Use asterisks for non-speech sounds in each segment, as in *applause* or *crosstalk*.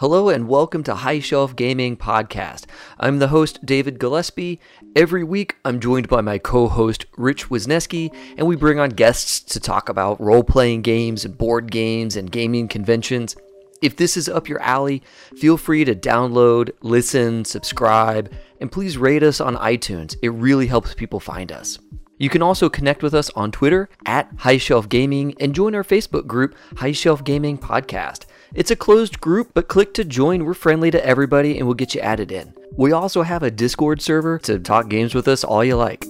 Hello and welcome to High Shelf Gaming Podcast. I'm the host, David Gillespie. Every week, I'm joined by my co host, Rich Wisneski, and we bring on guests to talk about role playing games, and board games, and gaming conventions. If this is up your alley, feel free to download, listen, subscribe, and please rate us on iTunes. It really helps people find us. You can also connect with us on Twitter at High Shelf Gaming and join our Facebook group, High Shelf Gaming Podcast. It's a closed group, but click to join. We're friendly to everybody and we'll get you added in. We also have a Discord server to talk games with us all you like.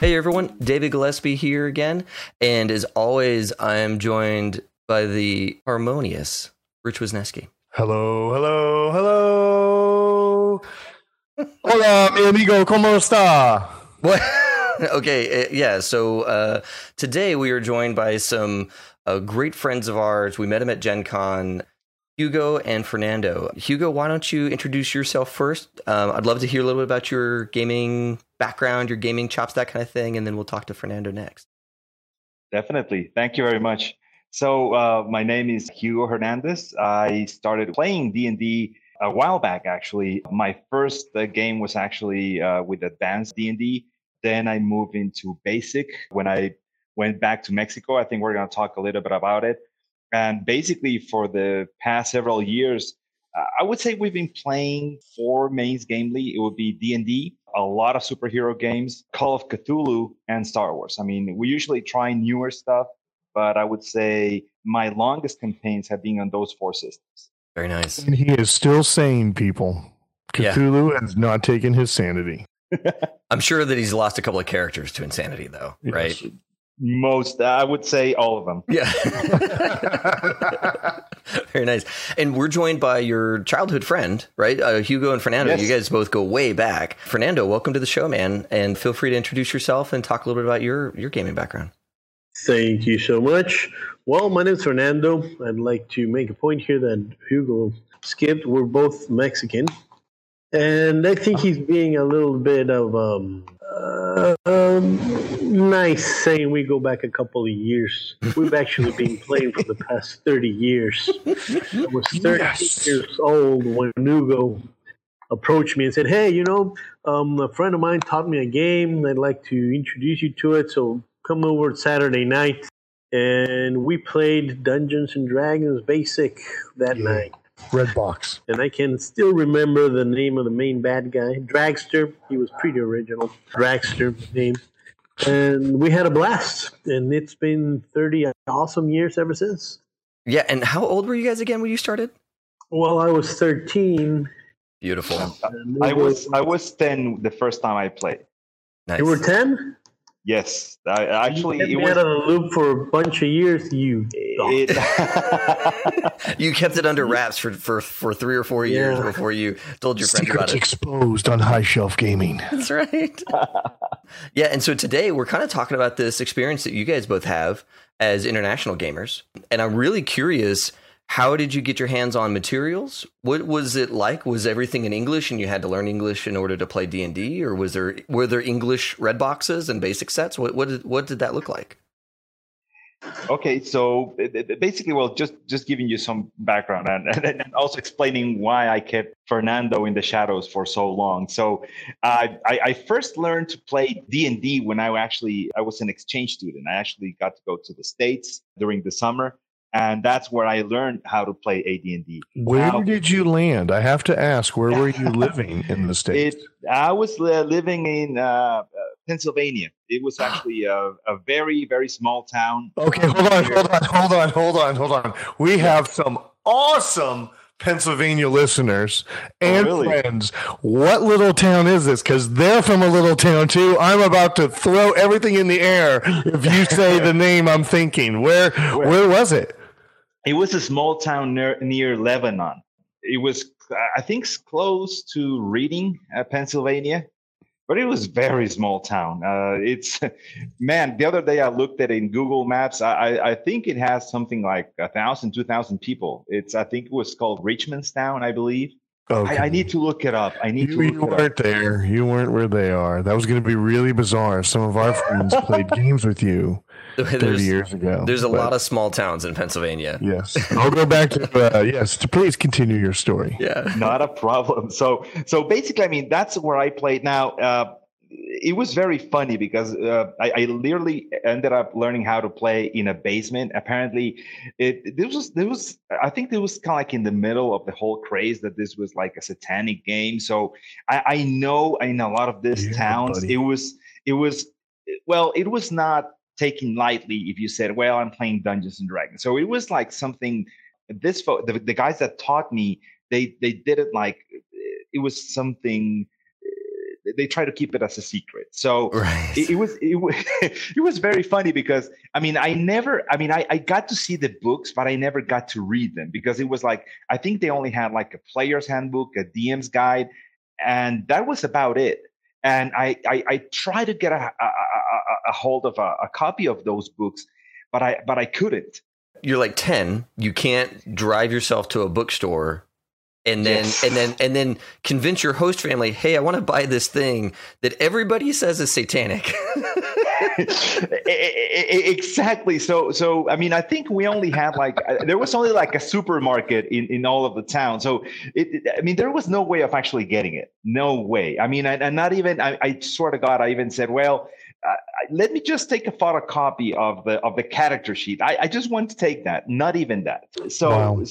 Hey everyone, David Gillespie here again. And as always, I'm joined by the harmonious Rich Wisneski. Hello, hello, hello. Hola, mi amigo, ¿cómo está? What? *laughs* okay, uh, yeah. So uh, today we are joined by some uh, great friends of ours. We met them at Gen Con. Hugo and Fernando. Hugo, why don't you introduce yourself first? Um, I'd love to hear a little bit about your gaming background, your gaming chops, that kind of thing, and then we'll talk to Fernando next. Definitely. Thank you very much. So uh, my name is Hugo Hernandez. I started playing D and D a while back. Actually, my first uh, game was actually uh, with Advanced D and D. Then I moved into Basic when I went back to Mexico. I think we're going to talk a little bit about it. And basically, for the past several years, uh, I would say we've been playing four mains gamely. It would be D&D, a lot of superhero games, Call of Cthulhu, and Star Wars. I mean, we usually try newer stuff, but I would say my longest campaigns have been on those four systems. Very nice. And he is still sane, people. Yeah. Cthulhu has not taken his sanity. *laughs* I'm sure that he's lost a couple of characters to insanity, though, Yes. right? Most, I would say, all of them. Yeah. *laughs* *laughs* Very nice. And we're joined by your childhood friend, right? Uh, Hugo and Fernando. Yes. You guys both go way back. Fernando, welcome to the show, man. And feel free to introduce yourself and talk a little bit about your, your gaming background. Thank you so much. Well, my name is Fernando. I'd like to make a point here that Hugo skipped. We're both Mexican. And I think he's being a little bit of um, uh, um, nice saying we go back a couple of years. We've actually been playing for the past 30 years. I was 30 Yes. years old when Hugo approached me and said, Hey, you know, um, a friend of mine taught me a game. I'd like to introduce you to it. So come over Saturday night. And we played Dungeons and Dragons Basic that Yeah. night. Red box. And I can still remember the name of the main bad guy, Dragster. He was pretty original. Dragster name. And we had a blast. And it's been 30 awesome years ever since. Yeah. And how old were you guys again when you started? Well, I was 13. Beautiful. I was I was ten the first time I played. Nice. You were 10? Yes, I, actually you it kept me was. out of the loop for a bunch of years, you. It, *laughs* you kept it under wraps for, for, for three or four years Yeah. before you told your friends about Secrets it. exposed on High Shelf Gaming. *laughs* That's right. *laughs* yeah, and so today we're kind of talking about this experience that you guys both have as international gamers, and I'm really curious. How did you get your hands on materials? What was it like? Was everything in English, and you had to learn English in order to play D and D, or was there were there English red boxes and basic sets? What what did what did that look like? okay, so basically, well, just just giving you some background and, and also explaining why I kept Fernando in the shadows for so long. So, uh, I, I first learned to play D and D when I actually I was an exchange student. I actually got to go to the states during the summer, and that's where I learned how to play AD and D. Where Wow. did you land? I have to ask, where were you *laughs* living in the States? It, I was living in uh, uh, Pennsylvania. It was actually a, a very, very small town. Okay, hold on, hold on, hold on, hold on, hold on. We have some awesome Pennsylvania listeners and really? friends. What little town is this? Because they're from a little town too. I'm about to throw everything in the air if you say *laughs* the name I'm thinking. Where where was it? It was a small town near, near Lebanon. It was, I think, close to Reading, uh, Pennsylvania. but it was very small town. Uh, it's *laughs* man. The other day I looked at it in Google Maps. I, I, I think it has something like a thousand, two thousand people. It's I think it was called Richmondstown, I believe. Okay. I, I need to look it up. I need You, to you look it up. weren't there. You weren't where they are. That was going to be really bizarre. Some of our friends played games with you *laughs* 30 There's, years ago. there's a but lot of small towns in Pennsylvania. Yes. *laughs* I'll go back to, uh, yes, to please continue your story. Yeah. Not a problem. So, so basically, I mean, that's where I played. Now, uh, it was very funny because uh, I, I literally ended up learning how to play in a basement. Apparently, it this was there was I think it was kind of like in the middle of the whole craze that this was like a satanic game. So I, I know in a lot of these Yeah, towns buddy. it was it was well it was not taken lightly if you said well I'm playing Dungeons and Dragons. So it was like something this fo- the, the guys that taught me they they did it like it was something uh, they try to keep it as a secret so Right. it, it was it, wa- *laughs* it was very funny because i mean i never i mean I, I got to see the books but i never got to read them because it was like i think they only had like a player's handbook a dm's guide and that was about it and i i, I tried to get a, a, a, a- hold of a, a copy of those books but i but i couldn't You're like 10. You can't drive yourself to a bookstore and then Yes. and then and then convince your host family, "Hey, I want to buy this thing that everybody says is satanic." *laughs* *laughs* Exactly. So so i mean i think we only had like uh, there was only like a supermarket in in all of the town. So it, i mean there was no way of actually getting it. No way. I mean and, and not even I, I swear to god i even said well uh, let me just take a photocopy of the of the character sheet. I, I just want to take that not even that. So Wow.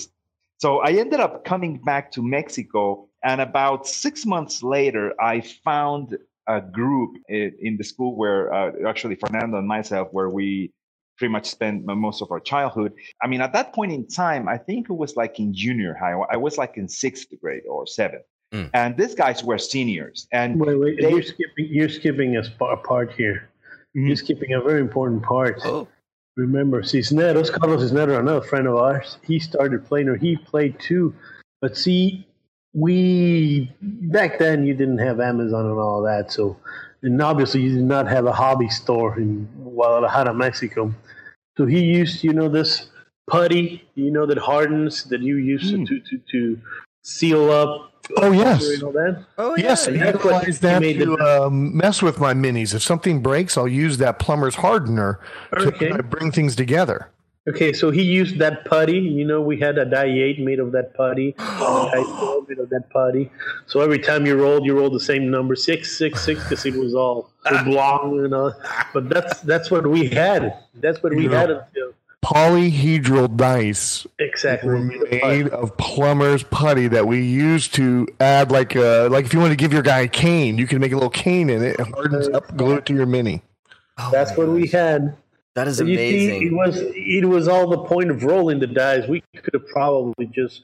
so i ended up coming back to mexico and about six months later i found a group in, in the school where uh, actually Fernando and myself, where we pretty much spent most of our childhood. I mean, at that point in time, I think it was like in junior high. I was like in sixth grade or seventh. Mm. And these guys were seniors. And Wait, wait, They- you're skipping. You're skipping a, sp- a part here. Mhm. You're skipping a very important part. oh. Remember, Cisneros, Carlos Cisneros, another friend of ours, he started playing, or he played too. But see, we back then you didn't have Amazon and all that, so and obviously you did not have a hobby store in Guadalajara, Mexico. So he used, you know, this putty, you know, that hardens that you use Mm. to, to to seal up. Oh, yes. You know that? Oh Yes, yeah. I that's what utilize he that to the- um, mess with my minis. If something breaks, I'll use that plumber's hardener to Okay. kind of bring things together. Okay, so he used that putty. You know, we had a die eight made of that putty, *gasps* die twelve made of that putty. So every time you rolled, you rolled the same number six, six, six, because it was all *laughs* ah. oblong and all. But that's that's what we had. That's what we Yeah. had until Polyhedral dice exactly. were made of plumber's putty that we used to add like a, like if you want to give your guy a cane, you can make a little cane in it, it hardens up, glue it to your mini. Oh That's my what we had. That is you see, it was it was all the point of rolling the dice. We could have probably just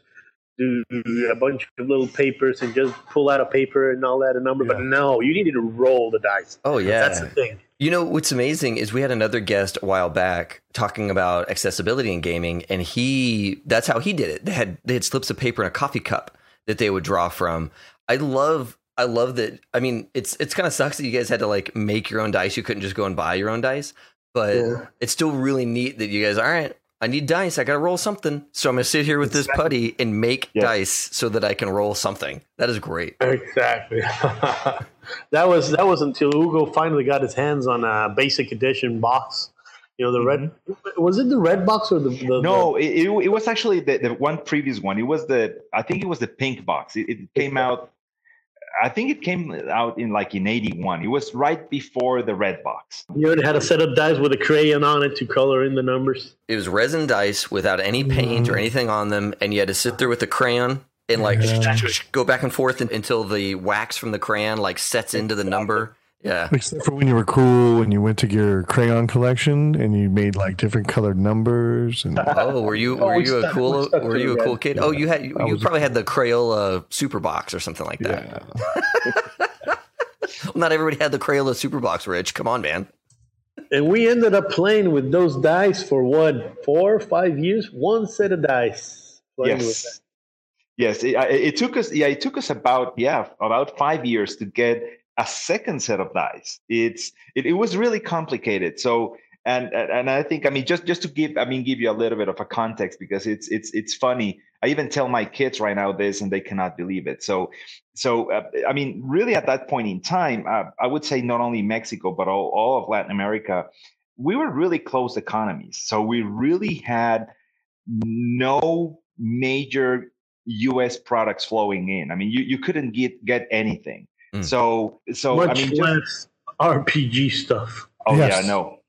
do a bunch of little papers and just pull out a paper and all that a number. But no, you needed to roll the dice. Oh yeah. That's the thing. You know what's amazing is we had another guest a while back talking about accessibility in gaming, and he that's how he did it. They had they had slips of paper in a coffee cup that they would draw from. I love I love that. I mean, it's it's kind of sucks that you guys had to like make your own dice. You couldn't just go and buy your own dice, but Yeah. it's still really neat that you guys. All right, I need dice. I got to roll something, so I'm gonna sit here with this putty and make Yes. dice so that I can roll something. That is great. Exactly. *laughs* that was that was until Hugo finally got his hands on a basic edition box. You know, the red was it the red box or the, the Mm-hmm. no, it, it, it was actually the, the one previous one. It was the, I think it was the pink box. It, it came out, I think it came out in like in 81. It was right before the red box. You know, it had a set of dice with a crayon on it to color in the numbers. It was resin dice without any paint or mm. anything on them, and you had to sit there with the crayon and like Yeah. go back and forth until the wax from the crayon like sets into the number. Yeah. Except for when you were cool and you went to your crayon collection and you made like different colored numbers and *laughs* Oh, were you were we you a stuck- we cool were you a cool red. kid? Oh, you had you, you was- probably had the Crayola Super Box or something like that. yeah. *laughs* Not everybody had the Crayola Super Box, Rich. Come on, man. And we ended up playing with those dice for what, four or five years? One set of dice. Playing with Yes. Yes, it, it took us. Yeah, it took us about yeah about five years to get a second set of dice. It's it, it was really complicated. So and and I think I mean just just to give I mean give you a little bit of a context because it's it's it's funny. I even tell my kids right now this, and they cannot believe it. So, so uh, I mean, really, at that point in time, uh, I would say not only Mexico but all, all of Latin America, we were really closed economies. So we really had no major U.S. products flowing in. I mean, you, you couldn't get get anything. Mm. So so Much I mean, less just, RPG stuff. Oh yes. yeah, no,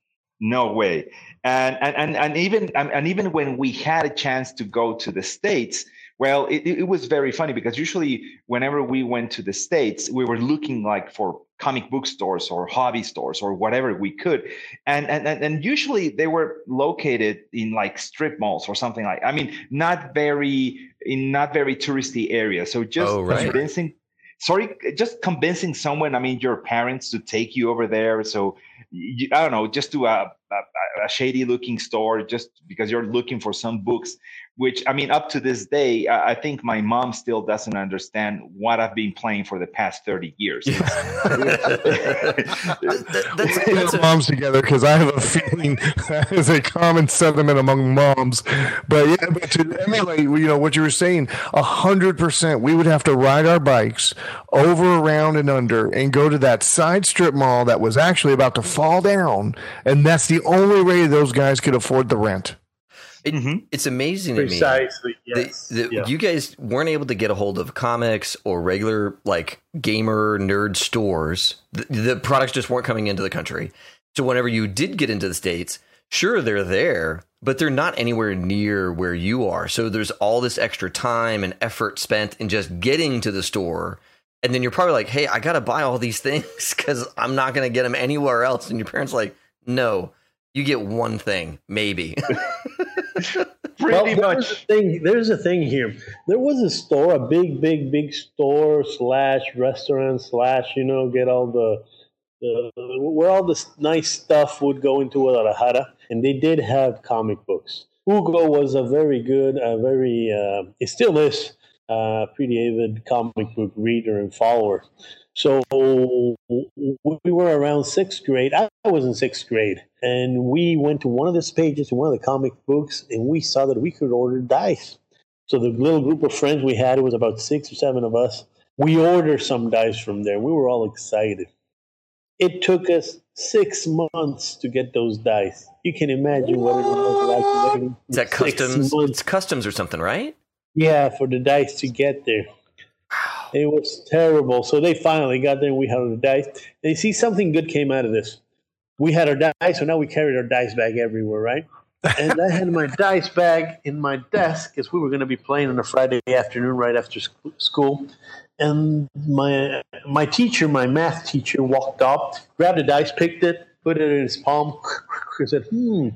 no way. And and and, and even and, and even when we had a chance to go to the states, well, it, it was very funny because usually whenever we went to the States, we were looking like for comic book stores or hobby stores or whatever we could. And, and, and usually they were located in like strip malls or something like, I mean, not very, in not very touristy areas. So just oh, right. convincing, sorry, just convincing someone, I mean, your parents to take you over there. So I don't know, just to a, a, a shady looking store just because you're looking for some books which I mean, up to this day, I think my mom still doesn't understand what I've been playing for the past 30 years. *laughs* that, that's, that's a, moms together because I have a feeling *laughs* that is a common sentiment among moms. But yeah, but to emulate, you know, what you were saying, a hundred percent, we would have to ride our bikes over, around, and under and go to that side strip mall that was actually about to fall down. And that's the only way those guys could afford the rent. It, mm-hmm. It's amazing Precisely, to me. Yes. The, the, yeah. You guys weren't able to get a hold of comics or regular like gamer nerd stores. The, the products just weren't coming into the country. So whenever you did get into the states, sure they're there, but they're not anywhere near where you are. So there's all this extra time and effort spent in just getting to the store. And then you're probably like, "Hey, I got to buy all these *laughs* things cuz I'm not going to get them anywhere else." And your parents like, "No, you get one thing, maybe." *laughs* Pretty well, much. A thing, there's a thing here. There was a store, a big, big, big store slash restaurant slash, you know, get all the, the where all this nice stuff would go into Guadalajara, and they did have comic books. Hugo was a very good, a very, uh, it still is, uh, pretty avid comic book reader and follower. So we were around sixth grade. I was in sixth grade, and we went to one of the pages in one of the comic books, and we saw that we could order dice. So the little group of friends we had, it was about six or seven of us. We ordered some dice from there. We were all excited. It took us six months to get those dice. You can imagine what, what it was like. Is that customs? Months. It's customs or something, right? Yeah, for the dice to get there. It was terrible. So they finally got there we had the dice. They see something good came out of this. We had our dice, so now we carried our dice bag everywhere, right? and I had my dice bag in my desk because we were going to be playing on a Friday afternoon right after school. And my my teacher, my math teacher, walked up, grabbed a dice, picked it, put it in his palm, *laughs* and said, "Hmm,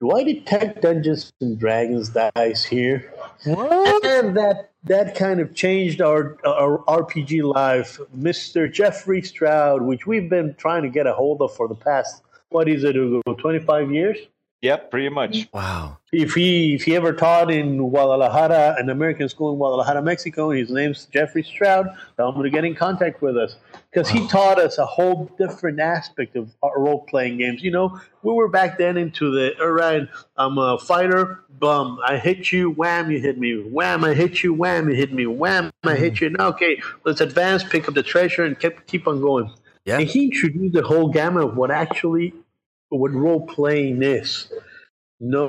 do I detect Dungeons and Dragons dice here?" What? And that that kind of changed our, our RPG life. Mr. Jeffrey Stroud, which we've been trying to get a hold of for the past, what is it, 25 years? Yep, pretty much. Wow. If he if he ever taught in Guadalajara, an American school in Guadalajara, Mexico, his name's Jeffrey Stroud, tell him to get in contact with us because he taught us a whole different aspect of role playing games. You know, we were back then into the all right, I'm a fighter, bum, I hit you, wham, you hit me, wham, I hit you, wham, you hit me, wham, I hit you. Now, okay, let's advance, pick up the treasure, and keep keep on going. Yeah. And he introduced the whole gamut of what actually what role playing is. No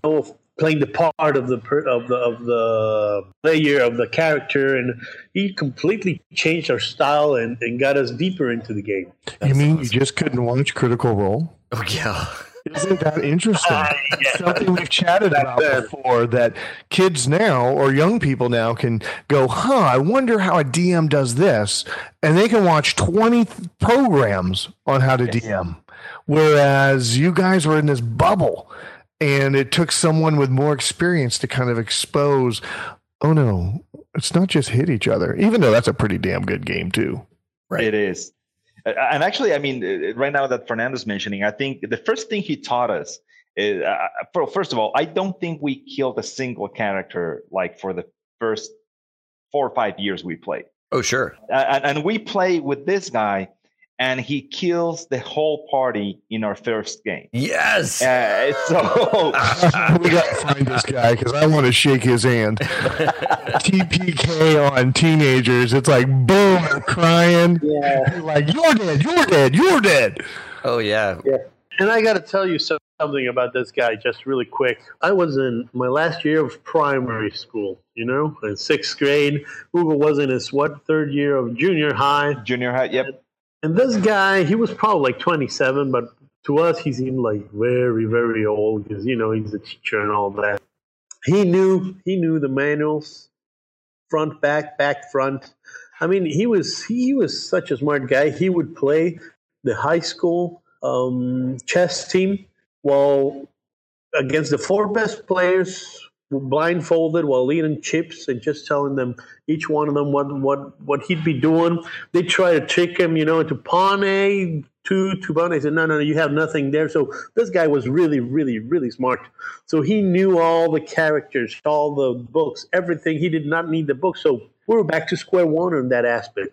playing the part of the of the of the player of the character, and he completely changed our style and, and got us deeper into the game. That's you mean awesome. you just couldn't watch Critical Role? Oh yeah. Isn't that interesting? Uh, *laughs* yeah. Something we've chatted about before that kids now or young people now can go, huh, I wonder how a DM does this. And they can watch 20 programs on how to yes. DM. Whereas you guys were in this bubble and it took someone with more experience to kind of expose, oh no, it's not just hit each other, even though that's a pretty damn good game too. Right. It is. And actually, I mean, right now that Fernando's mentioning, I think the first thing he taught us is, uh, first of all, I don't think we killed a single character like for the first four or five years we played. Oh, sure. Uh, and, and we play with this guy and he kills the whole party in our first game. Yes. Uh, so *laughs* we got to find this guy because I want to shake his hand. *laughs* TPK on teenagers. It's like boom, they're crying. Yeah. Like you're dead, you're dead, you're dead. Oh yeah. Yeah. And I got to tell you something about this guy, just really quick. I was in my last year of primary school, you know, in sixth grade. Hugo was in his, what, third year of junior high. junior high, yep. And this guy, he was probably like 27, but to us, he seemed like very, very old because, you know, he's a teacher and all that. He knew, he knew the manuals, front, back, back, front. I mean, he was, he was such a smart guy. He would play the high school um, chess team while against the four best players blindfolded while eating chips and just telling them each one of them what what what he'd be doing. They try to trick him, you know, into pawn A, two, two pawn. They said, no, no, no, you have nothing there. So this guy was really, really, really smart. So he knew all the characters, all the books, everything. He did not need the book. So we were back to square one in that aspect.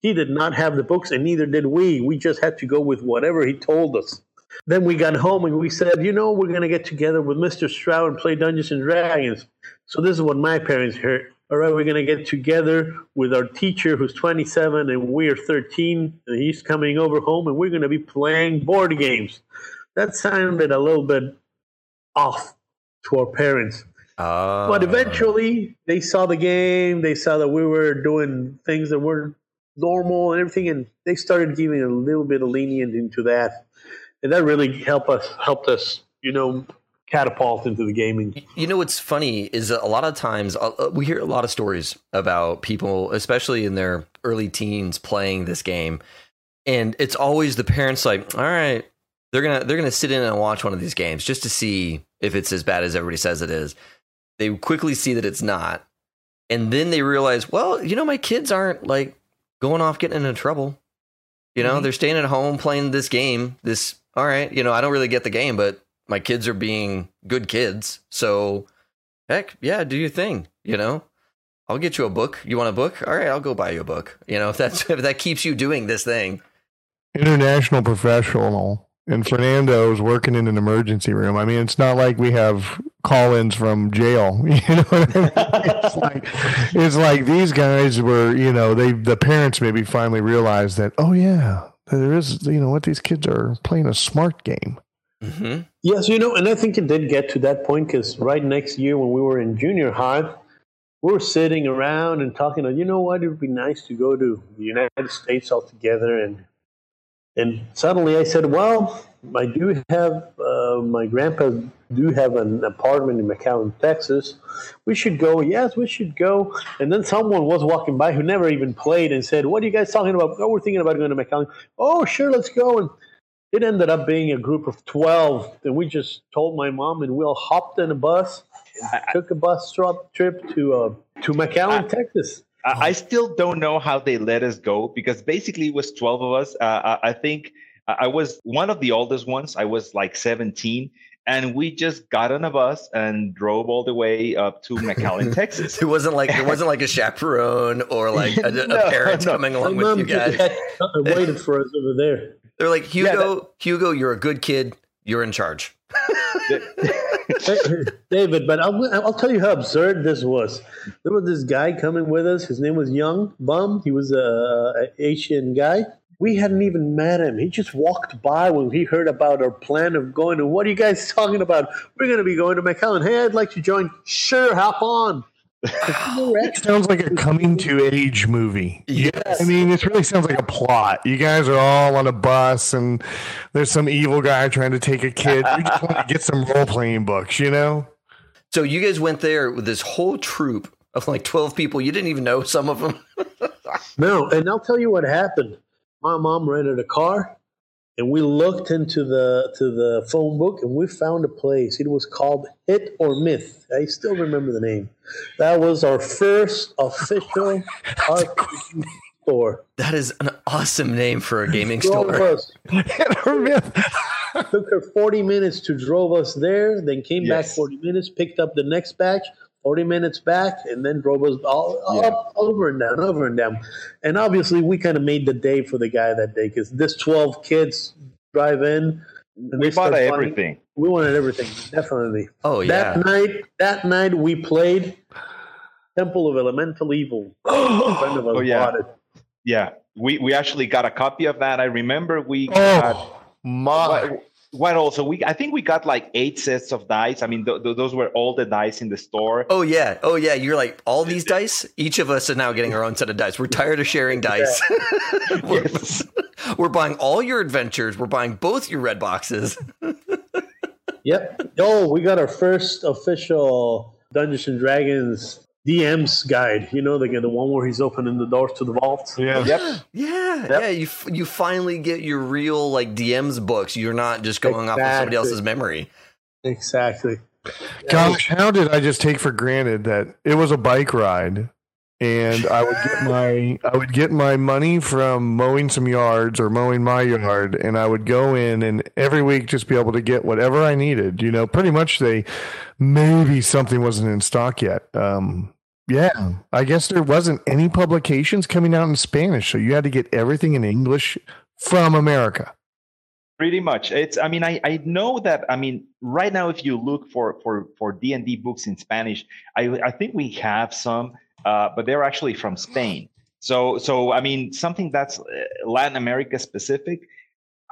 He did not have the books, and neither did we. We just had to go with whatever he told us. Then we got home and we said, you know, we're going to get together with Mr. Stroud and play Dungeons and Dragons. So this is what my parents heard. All right, we're going to get together with our teacher who's 27 and we're 13. And he's coming over home and we're going to be playing board games. That sounded a little bit off to our parents. Uh, But eventually, they saw the game. They saw that we were doing things that weren't normal and everything, and they started giving a little bit of lenient into that, and that really helped us. Helped us, you know, catapult into the gaming. You know what's funny is a lot of times uh, we hear a lot of stories about people, especially in their early teens, playing this game, and it's always the parents like, "All right, they're gonna they're gonna sit in and watch one of these games just to see if it's as bad as everybody says it is." They quickly see that it's not, and then they realize, well, you know, my kids aren't like going off getting into trouble. You know, Mhm. they're staying at home playing this game. This all right, you know, I don't really get the game, but my kids are being good kids. So heck, yeah, do your thing, you know? I'll get you a book. You want a book? All right, I'll go buy you a book. You know, if *laughs* that's if that keeps you doing this thing. International professional. And Fernando's working in an emergency room. I mean, it's not like we have call-ins from jail. *laughs* You know I mean? It's like it's like these guys were, you know, they the parents maybe finally realized that, oh yeah, there is, you know, what these kids are playing a smart game. hmm Yes, you know, and I think it did get to that point because right next year when we were in junior high, we were sitting around and talking. You know what? It would be nice to go to the United States all together and And suddenly I said, "Well, I do have uh, my grandpa do have an apartment in McAllen, Texas. We should go. Yes, we should go." And then someone was walking by who never even played and said, "What are you guys talking about? Oh, we're thinking about going to McAllen. Oh, sure, let's go." And it ended up being a group of twelve, and we just told my mom, and we all hopped in a bus, and took a bus trip trip to uh, to McAllen, Texas. I, I still don't know how they let us go because basically it was 12 of us. Uh, I, I think I I was one of the oldest ones. I was like 17. And we just got on a bus and drove all the way up to McAllen, *laughs* Texas. It wasn't like it wasn't like a chaperone or like a, *laughs* a parent no. coming along with you guys. had- waited for us over there. *laughs* They're like Yeah, Hugo, Hugo, you're a good kid. You're in charge. David, but I'll, I'll tell you how absurd this was. There was this guy coming with us. His name was Young Bum. He was a, a Asian guy. We hadn't even met him. He just walked by when he heard about our plan of going to. What are you guys *laughs* talking about? We're going to be going to McAllen. Hey, I'd like to join. Sure, hop on. *sighs* It sounds like a coming to age movie. Yes. I mean, this really sounds like a plot. You guys are all on a bus, and there's some evil guy trying to take a kid. We just want to get some role playing books, you know? So you guys went there with this whole troop of like 12 people. You didn't even know some of them. *laughs* No, and I'll tell you what happened. My mom rented a car, and we looked into the to the phone book, and we found a place. It was called Hit or Myth. I still remember the name. That was our first official *laughs* RPG store. That is an awesome name for a gaming Drove store. us, *laughs* took her forty minutes to drove us there. Then came back forty minutes, picked up the next batch. 40 minutes back, and then drove us all yeah. up, over and down, over and down. And obviously, we kind of made the day for the guy that day because this 12 kids drive in. And we bought everything. We wanted everything, definitely. Oh yeah. That night, that night we played Temple of Elemental Evil. *gasps* oh yeah. Yeah, we we actually got a copy of that. I remember we oh, got my what also we i think we got like eight sets of dice. I mean th- th- those were all the dice in the store. Oh yeah. Oh yeah. You're like all these dice? Each of us are now getting our own set of dice. We're tired of sharing dice. *laughs* We're, yes. *laughs* we're buying all your adventures. We're buying both your red boxes. *laughs* Yep. Oh we got our first official dungeons and dragons DM's guide, you know, the the one where he's opening the doors to the vault. Yeah, yep. yeah, yep. yeah. You you finally get your real like DM's books. You're not just going exactly. off of somebody else's memory. Exactly. Gosh, how did I just take for granted that it was a bike ride, and I would get my I would get my money from mowing some yards or mowing my yard, and I would go in and every week just be able to get whatever I needed. You know, pretty much they maybe something wasn't in stock yet. Um, yeah, I guess there wasn't any publications coming out in Spanish, so you had to get everything in English from America. Pretty much. It's. I mean, I, I know that. I mean, right now, if you look for for for D and D books in Spanish, I I think we have some, uh, but they're actually from Spain. So so I mean, something that's uh, Latin America specific.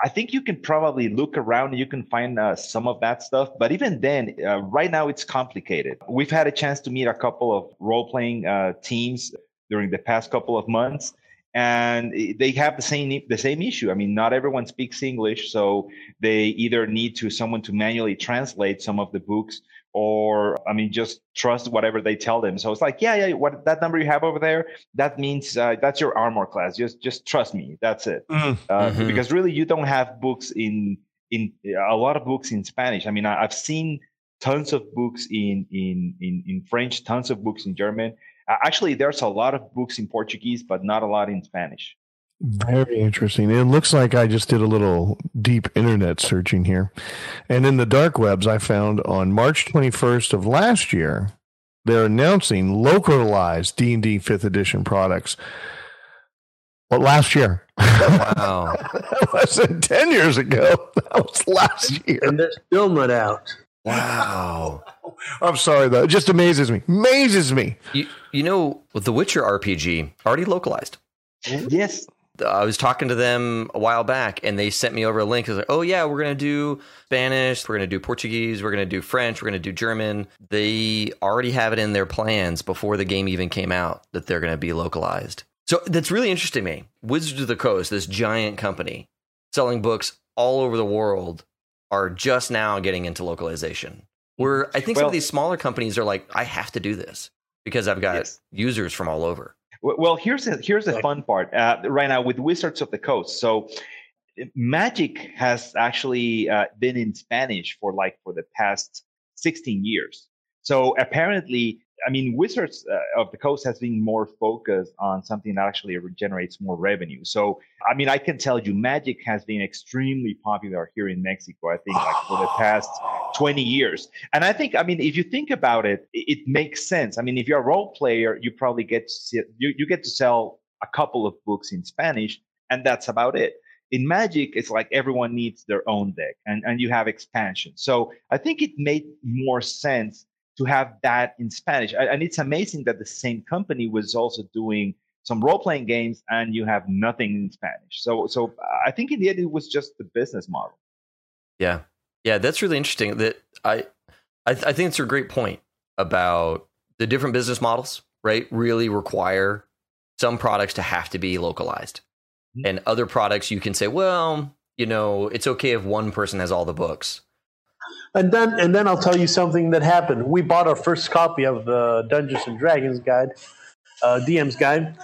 I think you can probably look around you can find uh, some of that stuff. But even then, uh, right now it's complicated. We've had a chance to meet a couple of role playing uh, teams during the past couple of months, and they have the same the same issue. I mean, not everyone speaks English, so they either need to someone to manually translate some of the books, or I mean, just trust whatever they tell them. So it's like, yeah, yeah, what that number you have over there, that means uh, that's your armor class. Just just trust me. That's it. Mm. Uh, mm-hmm. Because really, you don't have books in in a lot of books in Spanish. I mean, I, have seen tons of books in in in in French, tons of books in German. Uh, actually, there's a lot of books in Portuguese, but not a lot in Spanish. Very interesting. It looks like I just did a little deep internet searching here. And in the dark webs, I found on March 21st of last year, they're announcing localized D&D 5th edition products. Well, last year. Wow. *laughs* that wasn't 10 years ago. That was last year. And they're still not out. Wow. *laughs* I'm sorry, though. It just amazes me. Amazes me. You, you know, the Witcher RPG, already localized. Yes. I was talking to them a while back and they sent me over a link. It was like, oh, yeah, we're going to do Spanish, we're going to do Portuguese, we're going to do French, we're going to do German. They already have it in their plans before the game even came out that they're going to be localized. So that's really interesting to me. Wizards of the Coast, this giant company selling books all over the world, are just now getting into localization. Where I think well, some of these smaller companies are like, I have to do this because I've got yes. users from all over. Well, here's a, here's the fun part uh, right now with Wizards of the Coast. So Magic has actually uh, been in Spanish for like for the past 16 years. So apparently I mean, Wizards uh, of the Coast has been more focused on something that actually generates more revenue. So, I mean, I can tell you, Magic has been extremely popular here in Mexico. I think like for the *sighs* past 20 years. And I think, I mean, if you think about it, it, it makes sense. I mean, if you're a role player, you probably get to see, you, you get to sell a couple of books in Spanish, and that's about it in magic it's like everyone needs their own deck and, and you have expansion so i think it made more sense to have that in Spanish. And it's amazing that the same company was also doing some role playing games and you have nothing in Spanish. So so I think in the end it was just the business model. Yeah. Yeah, that's really interesting. That I I, I think it's a great point about the different business models, right? Really require some products to have to be localized. Mm-hmm. And other products you can say, well, you know, it's okay if one person has all the books and then and then I'll tell you something that happened. We bought our first copy of the Dungeons and Dragons guide, uh, DM's guide.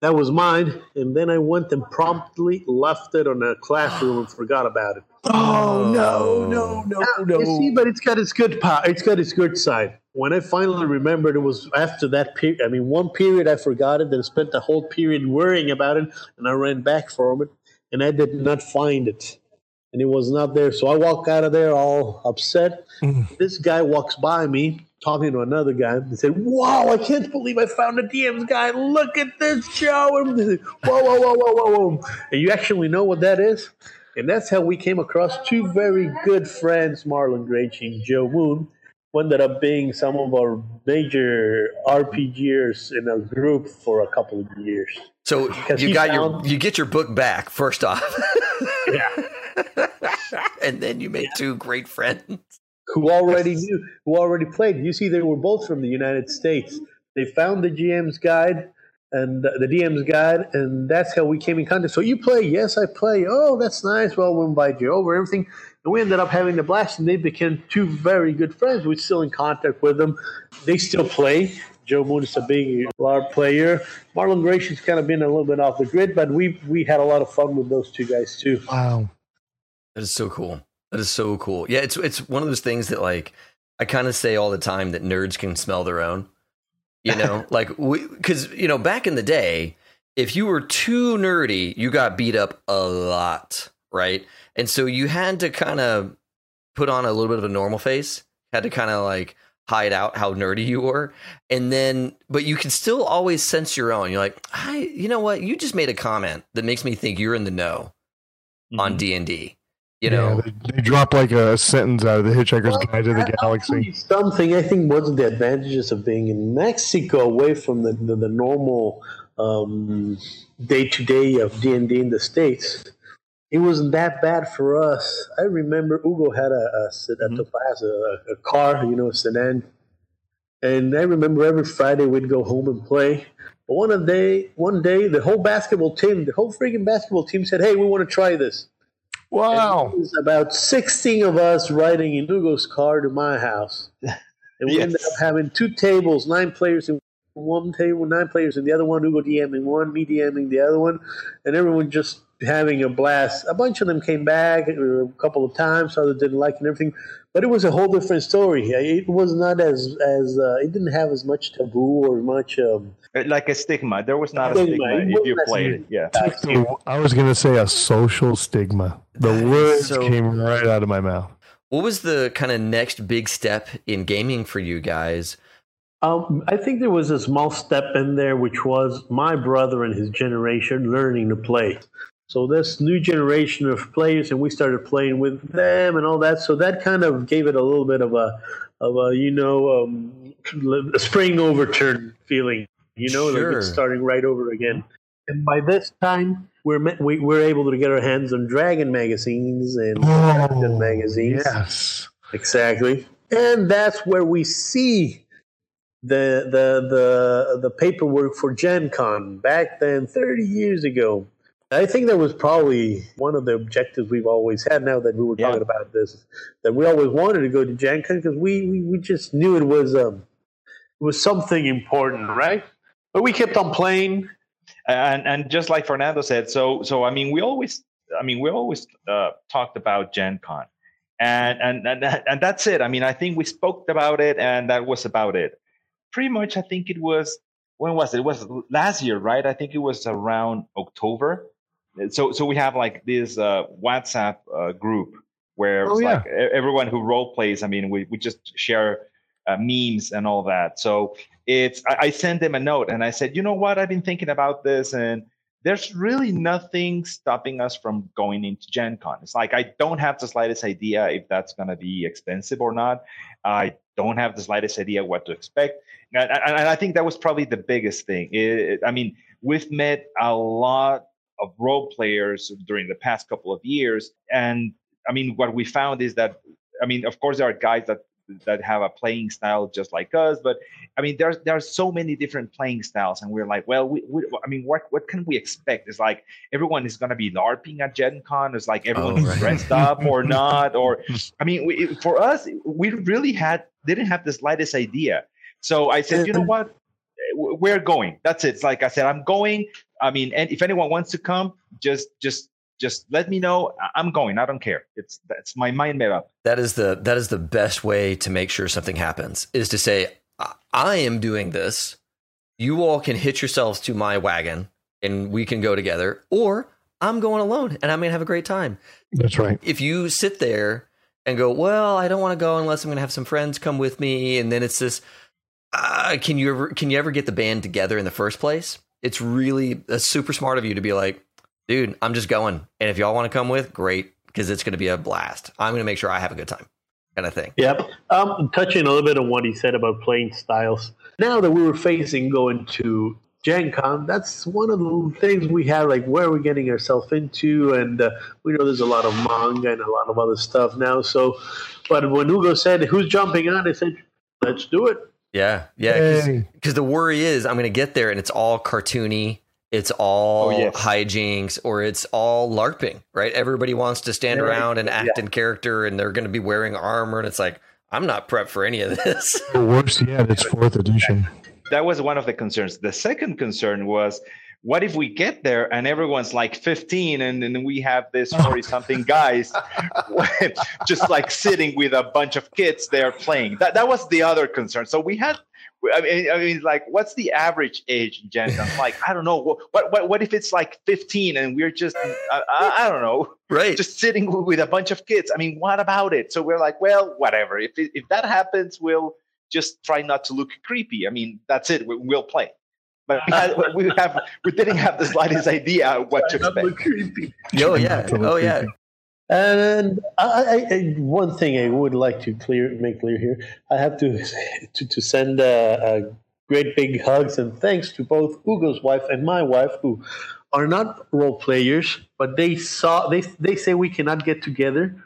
That was mine, and then I went and promptly left it on a classroom and forgot about it. *gasps* Oh no, no, no, no! You see, but it's got its good part. It's got its good side. When I finally remembered, it was after that period. I mean, one period I forgot it, then spent the whole period worrying about it, and I ran back for it, and I did not find it and he was not there. So I walk out of there all upset. Mm. This guy walks by me talking to another guy and said, "Wow, I can't believe I found a DM's guy. Look at this show!" And whoa, whoa, whoa, whoa, whoa, whoa! And you actually know what that is? And that's how we came across two very good friends, Marlon Gracie and Joe Moon, who ended up being some of our major RPGers in our group for a couple of years. So you got found- your you get your book back first off, *laughs* Yeah. *laughs* and then you make two great friends. who already knew, who already played. You see, they were both from the United States. They found the GM's guide and the DM's guide, and that's how we came in contact. So you play? Yes, I play. Oh, that's nice. Well, we'll invite you over. Everything, and we ended up having a blast, and they became two very good friends. We're still in contact with them. They still play. Joe Moon is a big LARP player. Marlon Gracie's kind of been a little bit off the grid, but we we had a lot of fun with those two guys too. Wow. That is so cool. That is so cool. Yeah, it's it's one of those things that like I kind of say all the time that nerds can smell their own. You know, *laughs* like because you know back in the day, if you were too nerdy, you got beat up a lot, right? And so you had to kind of put on a little bit of a normal face, had to kind of like hide out how nerdy you were, and then but you can still always sense your own. You're like, I, you know what? You just made a comment that makes me think you're in the know on mm-hmm. D and D. You Yeah, know, they, they drop like a sentence out of the Hitchhiker's Guide to the Galaxy. Something I think one of the advantages of being in Mexico, away from the the, the normal day to day of D and D in the states, it wasn't that bad for us. I remember Hugo had a a, sed- a, Topaz, a, a car, you know, a sedan, and I remember every Friday we'd go home and play. But one of day, one day, the whole basketball team, the whole freaking basketball team said, "Hey, we want to try this." Wow. It was about 16 of us riding in Hugo's car to my house. And we Yes. ended up having two tables, nine players in one table, nine players in the other one, Hugo DMing one, me DMing the other one, and everyone just having a blast. A bunch of them came back uh, a couple of times, others didn't like it and everything. But it was a whole different story. It was not as, as uh, it didn't have as much taboo or much. Um, Like a stigma. There was not a Stigma. stigma if you played it. Yeah. I was going to say a social stigma. The words so- came right out of my mouth. what was the kind of next big step in gaming for you guys? Um, I think there was a small step in there, which was my brother and his generation learning to play. So this new generation of players, and we started playing with them and all that. So that kind of gave it a little bit of a, of a you know, um, a spring overturn feeling. You know, like it's starting right over again. And by this time, we're me- we, we're able to get our hands on Dragon magazines and Captain magazines. yes. Exactly. And that's where we see the the the the paperwork for Gen Con back then 30 years ago. I think that was probably one of the objectives we've always had now that we were Yeah. talking about this. That we always wanted to go to Gen Con because we, we, we just knew it was um it was something important, right? But we kept on playing. and and just like Fernando said, so so I mean, we always, I mean, we always uh, talked about Gen Con, and and and and that's it. I mean, I think we spoke about it, and that was about it. Pretty much, I think it was when was it? It was last year, right? I think it was around October. So so we have like this uh, WhatsApp uh, group where Oh, yeah. like everyone who role plays. I mean, we we just share uh, memes and all that. So it's I, I sent them a note and I said, you know what, I've been thinking about this and there's really nothing stopping us from going into Gen Con. It's like I don't have the slightest idea if that's gonna be expensive or not. I don't have the slightest idea what to expect. And, and- and I think that was probably the biggest thing. It- I mean, we've met a lot of role players during the past couple of years. And I mean, what we found is that, I mean, of course, there are guys that that have a playing style just like us, but I mean, there's there's so many different playing styles, and we're like, well, we, we I mean, what what can we expect? It's like everyone is gonna be larping at Gen Con. It's like everyone Oh, is right. dressed up or *laughs* not, or *laughs* I mean, we, for us, we really had didn't have the slightest idea. So I said, eh, you know eh. what, we're going. That's it. It's like I said, I'm going. I mean, and if anyone wants to come, just just just let me know. I- I'm going. I don't care. It's that's my mind made up. That is the that is the best way to make sure something happens is to say I- I am doing this. You all can hitch yourselves to my wagon and we can go together or I'm going alone and I'm going to have a great time. That's right. If you sit there and go, well, I don't want to go unless I'm going to have some friends come with me, and then it's this. Uh, can you ever can you ever get the band together in the first place? It's really uh, super smart of you to be like, dude, I'm just going, and if y'all want to come with, great, because it's going to be a blast. I'm going to make sure I have a good time, kind of thing. Yep. Um, touching a little bit on what he said about playing styles. Now that we were facing going to Gen Con, that's one of the things we have, like where are we getting ourselves into? And uh, we know there's a lot of manga and a lot of other stuff now. So, but when Hugo said, who's jumping on, I said, let's do it. Yeah, yeah. Because the worry is I'm going to get there and it's all cartoony. It's all oh, yes. hijinks or it's all LARPing, right? Everybody wants to stand around and act yeah. in character and they're going to be wearing armor. And it's like, I'm not prepped for any of this. Worse yet, it's fourth edition that was one of the concerns. The second concern was what if we get there and everyone's like 15 and then we have this 40 something guys *laughs* just like sitting with a bunch of kids there playing that that was the other concern so we had I mean, I mean, like, what's the average age, in Gen Con? Like, I don't know. What, what, what if it's like 15 and we're just, I, I, don't know, right? Just sitting with a bunch of kids. I mean, what about it? So we're like, well, whatever. If if that happens, we'll just try not to look creepy. I mean, that's it. We, will play. But we, had, we have we didn't have the slightest idea what to expect. Creepy. Oh yeah. Oh yeah. And I, I, one thing I would like to clear make clear here, I have to *laughs* to, to send a, a great big hugs and thanks to both Hugo's wife and my wife who are not role players, but they saw they they say we cannot get together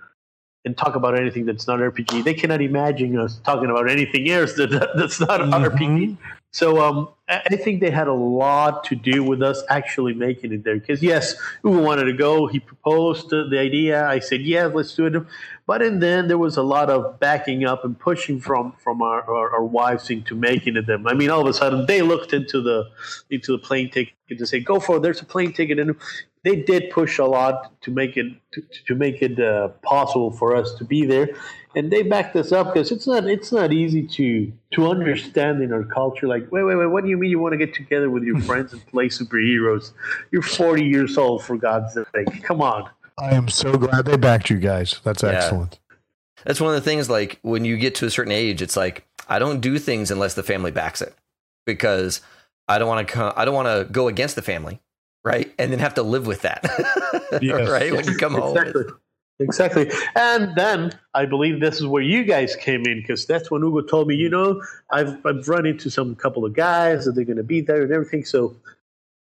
and talk about anything that's not RPG. They cannot imagine us talking about anything else that, that's not mm-hmm. RPG. So um, I think they had a lot to do with us actually making it there. Because yes, Hugo wanted to go. He proposed the idea. I said, yeah, let's do it. But and then there was a lot of backing up and pushing from from our, our, our wives into making it them. I mean, all of a sudden they looked into the into the plane ticket to say, go for it. There's a plane ticket, and they did push a lot to make it to, to make it uh, possible for us to be there, and they backed us up because it's not it's not easy to to understand in our culture. Like, wait, wait, wait, what do you mean you want to get together with your friends and play superheroes? You're 40 years old, for God's sake! Come on. I am so glad they backed you guys. That's yeah. excellent. That's one of the things. Like when you get to a certain age, it's like I don't do things unless the family backs it because I don't want to. I don't want to go against the family right? And then have to live with that, *laughs* yes. right? When you come home. Exactly. Exactly. And then I believe this is where you guys came in because that's when Hugo told me, you know, I've, I've run into some couple of guys that they're going to be there and everything. So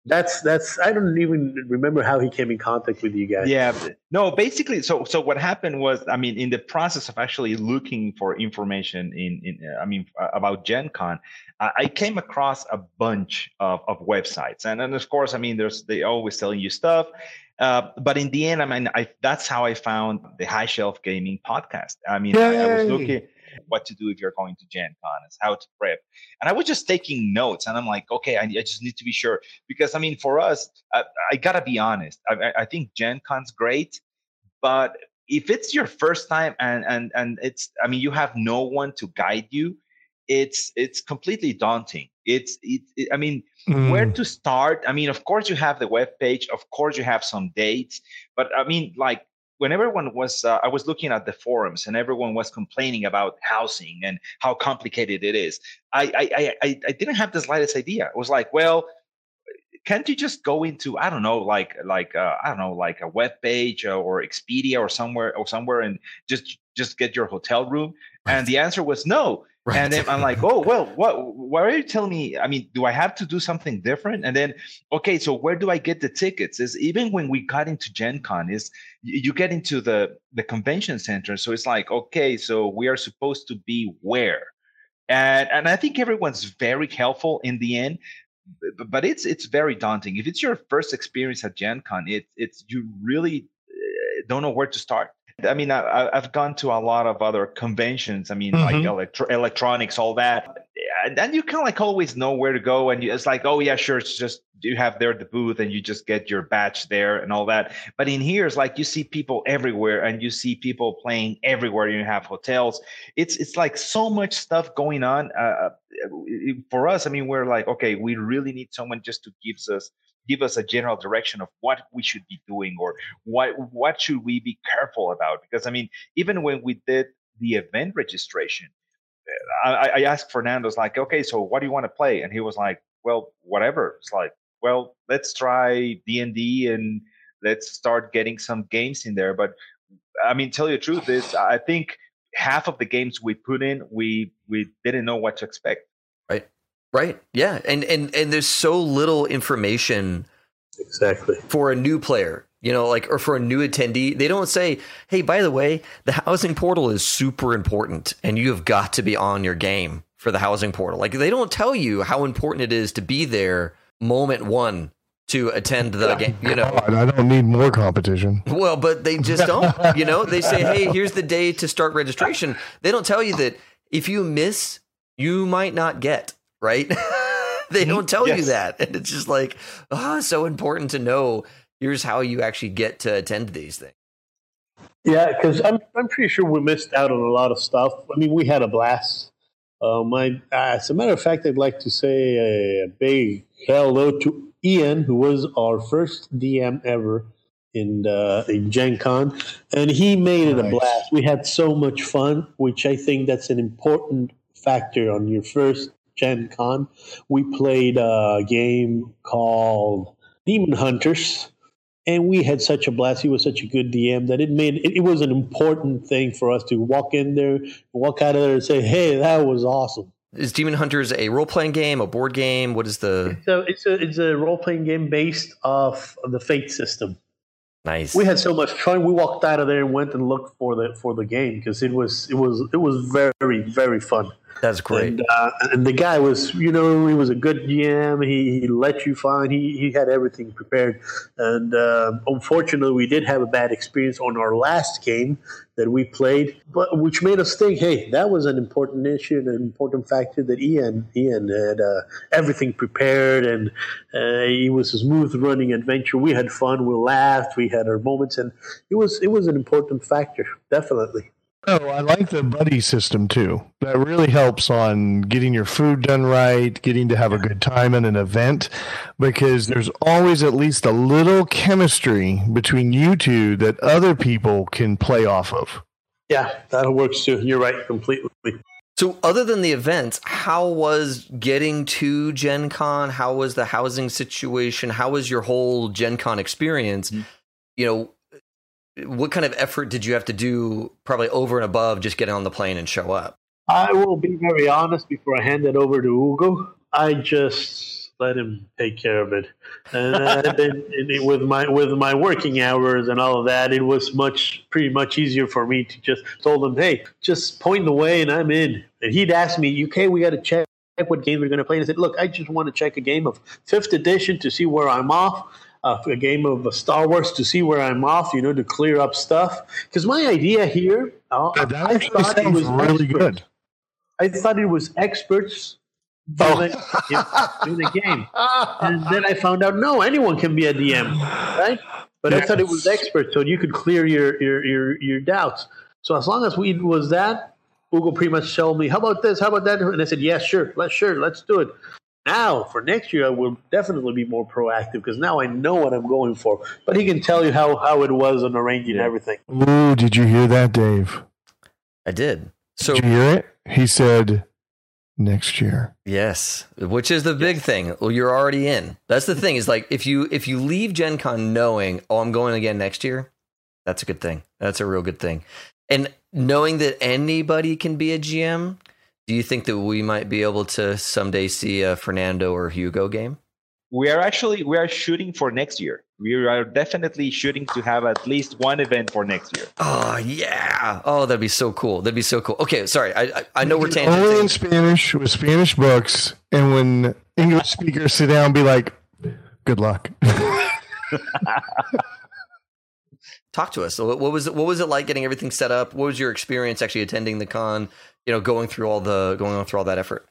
that's that's I don't even remember how he came in contact with you guys. Yeah, no, basically, so so what happened was, I mean, in the process of actually looking for information in, in I mean, about Gen Con, I came across a bunch of, of websites, and and of course, I mean, there's they always telling you stuff, uh, but in the end, I mean, I that's how I found the High Shelf Gaming podcast. I mean, I, I was looking what to do if you're going to Gen Con, is how to prep. And I was just taking notes and I'm like, okay, I, I just need to be sure. Because I mean, for us, I, I gotta be honest, I, I think Gen Con's great, but if it's your first time and and and it's I mean you have no one to guide you, it's it's completely daunting. It's it, it I mean mm. where to start? I mean of course you have the web page, of course you have some dates, but I mean like when everyone was uh, i was looking at the forums and everyone was complaining about housing and how complicated it is I, I i i didn't have the slightest idea. It was like well can't you just go into i don't know like like uh, i don't know like a web page or expedia or somewhere or somewhere and just just get your hotel room? And the answer was no Right. And then I'm like, oh *laughs* well, what? Why are you telling me? I mean, do I have to do something different? And then, okay, so where do I get the tickets? Is even when we got into Gen Con, is you get into the the convention center, so it's like, okay, so we are supposed to be where? And and I think everyone's very helpful in the end, but it's it's very daunting. If it's your first experience at Gen Con, it it's you really eh, don't know where to start. I mean, I, have gone to a lot of other conventions. I mean, mm-hmm. like electro- electronics, all that. And you kind of like always know where to go. And you, it's like, oh, yeah, sure. It's just you have there the booth and you just get your batch there and all that. But in here, it's like you see people everywhere and you see people playing everywhere. You have hotels. It's it's like so much stuff going on. Uh, uh for us, I mean, we're like, okay, we really need someone just to gives us give us a general direction of what we should be doing or what what should we be careful about because i mean even when we did the event registration uh, I, I asked Fernando's like, okay, so what do you want to play? And he was like, well, whatever. It's like, well, let's try D and D and let's start getting some games in there. But I mean, tell you the truth is, I think half of the games we put in, we we didn't know what to expect. Right. Right. Yeah. And and and there's so little information exactly for a new player you know, like, or for a new attendee, they don't say, hey, by the way, the housing portal is super important and you have got to be on your game for the housing portal. Like, they don't tell you how important it is to be there moment one to attend the game. You know, God, I don't need more competition. Well, but they just don't. You know, they say, hey, here's the day to start registration. They don't tell you that if you miss, you might not get, right? *laughs* they don't tell yes. you that. And it's just like, oh, so important to know here's how you actually get to attend these things. Yeah, because I'm I'm pretty sure we missed out on a lot of stuff. I mean, we had a blast. Um, uh, as a matter of fact, I'd like to say a, a big hello to Ian, who was our first DM ever in uh, in Gen Con, and he made it nice. a blast. We had so much fun, which I think that's an important factor on your first Gen Con. We played a game called Demon Hunters, and we had such a blast. He was such a good DM that it made it, it, was an important thing for us to walk in there, walk out of there, and say, "Hey, that was awesome." Is Demon Hunters a role playing game, a board game? What is the? It's a it's a, it's a role playing game based off of the Fate system. Nice. We had so much fun. We walked out of there and went and looked for the for the game because it was it was it was very very fun. That's great. And, uh, and, the guy was, you know, he was a good GM. He, he let you find. He he had everything prepared. And uh, unfortunately, we did have a bad experience on our last game that we played, but which made us think, hey, that was an important issue and an important factor that Ian Ian had uh, everything prepared and uh, it was a smooth running adventure. We had fun. We laughed. We had our moments, and it was it was an important factor, definitely. Oh, I like the buddy system too. That really helps on getting your food done right, getting to have a good time in an event, because there's always at least a little chemistry between you two that other people can play off of. Yeah, that works too. You're right, completely. So, other than the events, how was getting to Gen Con? How was the housing situation? How was your whole Gen Con experience? Mm-hmm. You know, what kind of effort did you have to do probably over and above just getting on the plane and show up? I will be very honest before i hand it over to hugo i just let him take care of it. And, uh, then *laughs* with my with my working hours and all of that it was much pretty much easier for me to just told him hey just point the way and i'm in. And he'd ask me okay? We got to check what game we're going to play. And i said look i just want to check a game of fifth edition to see where i'm off uh, a game of Star Wars to see where I'm off, you know, to clear up stuff. Because my idea here, uh, that I thought it was really experts. good. I thought it was experts doing, oh. doing the game, *laughs* and then I found out no, anyone can be a DM, right? But yes. I thought it was experts, so you could clear your your your, your doubts. So as long as we was that, Hugo pretty much told me, "How about this? How about that?" And I said, "Yes, yeah, sure, let's sure, let's do it." Now, for next year, I will definitely be more proactive because now I know what I'm going for. But he can tell you how, how it was on arranging everything. Ooh, did you hear that, Dave? I did. So did you hear it? He said next year. Yes, which is the big yes. thing. Well, you're already in. That's the thing. Is like if you if you leave Gen Con knowing, oh, I'm going again next year. That's a good thing. That's a real good thing. And knowing that anybody can be a GM do you think that we might be able to someday see a Fernando or Hugo game? We are actually we are shooting for next year. We are definitely shooting to have at least one event for next year. Oh yeah! Oh, that'd be so cool. That'd be so cool. Okay, sorry. I I, I know we're tangenting. Only in Spanish with Spanish books, and when English speakers sit down, be like, "Good luck." *laughs* *laughs* Talk to us. So what was it? What was it like getting everything set up? What was your experience actually attending the con? you know going through all the going on through all that effort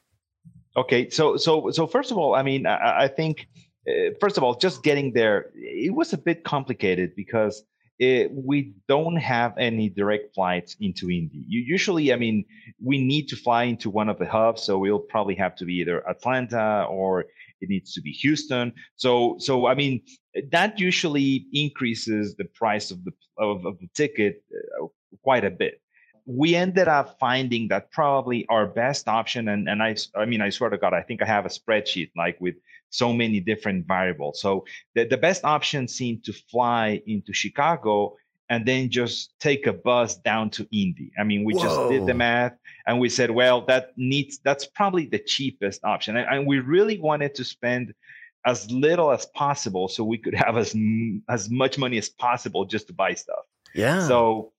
okay so so so first of all i mean i, I think uh, first of all just getting there it was a bit complicated because it, we don't have any direct flights into Indy. You, usually, I mean, we need to fly into one of the hubs, so we'll probably have to be either Atlanta or It needs to be Houston. So, so I mean, that usually increases the price of the of, of the ticket uh, quite a bit. We ended up finding that probably our best option, and and I I mean, I swear to God, I think I have a spreadsheet like with so many different variables. So the, the best option seemed to fly into Chicago and then just take a bus down to Indy. I mean, we Whoa. just did the math and we said, well, that needs that's probably the cheapest option. And, and, we really wanted to spend as little as possible so we could have as as much money as possible just to buy stuff. Yeah. So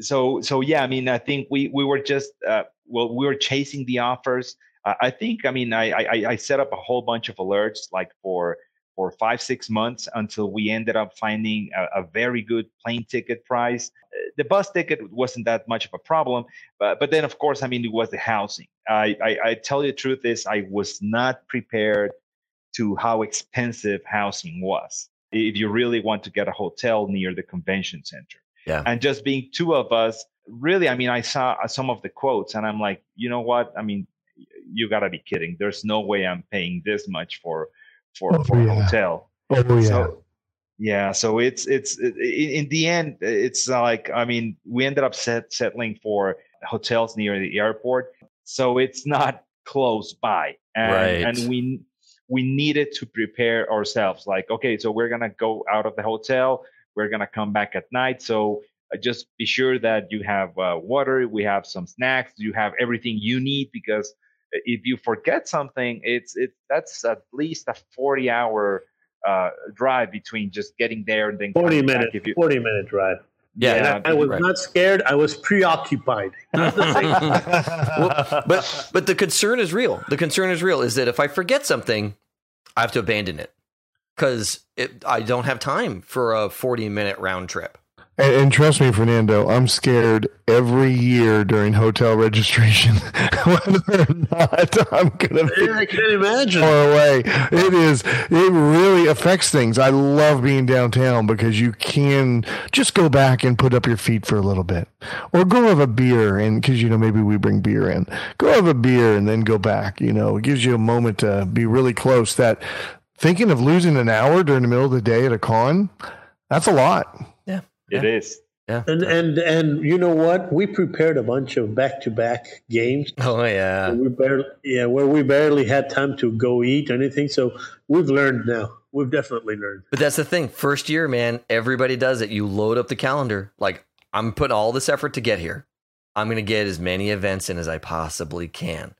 so so yeah, I mean, I think we we were just uh, well, we were chasing the offers. Uh, I think, I mean, I, I I set up a whole bunch of alerts like for for five, six months until we ended up finding a, a, very good plane ticket price. Uh, the bus ticket wasn't that much of a problem, but, but then, of course, I mean, it was the housing. I, I, I tell you the truth is, I was not prepared to how expensive housing was. If you really want to get a hotel near the convention center. Yeah. And just being two of us, really, I mean, I saw uh, some of the quotes and I'm like, you know what? I mean, you gotta be kidding. There's no way I'm paying this much for for, oh, for yeah. a hotel. Oh yeah. So, yeah, so it's it's it, in the end it's like I mean we ended up set, settling for hotels near the airport, so it's not close by, and right. and we we needed to prepare ourselves. Like okay, so we're gonna go out of the hotel, we're gonna come back at night, so uh, just be sure that you have uh, water, we have some snacks, you have everything you need because if you forget something, it's it that's at least a forty hour uh, drive between just getting there and then forty minute you, forty minute drive. Yeah, yeah I, I, was right. not scared. I was preoccupied. *laughs* well, but but the concern is real. The concern is real. Is that if I forget something, I have to abandon it because I don't have time for a forty minute round trip. And, and, trust me, Fernando, I'm scared every year during hotel registration *laughs* whether or not I'm gonna be yeah, I can't imagine far away. It is. It really affects things. I love being downtown because you can just go back and put up your feet for a little bit, or go have a beer, and because you know maybe we bring beer in, go have a beer and then go back. You know, it gives you a moment to be really close. That thinking of losing an hour during the middle of the day at a con, that's a lot. It yeah. is. Yeah. And and and you know what? We prepared a bunch of back to back games. Oh yeah. We barely yeah, where we barely had time to go eat anything. So we've learned now. We've definitely learned. But that's the thing. First year, man, everybody does it. You load up the calendar. Like I'm putting all this effort to get here. I'm gonna get as many events in as I possibly can.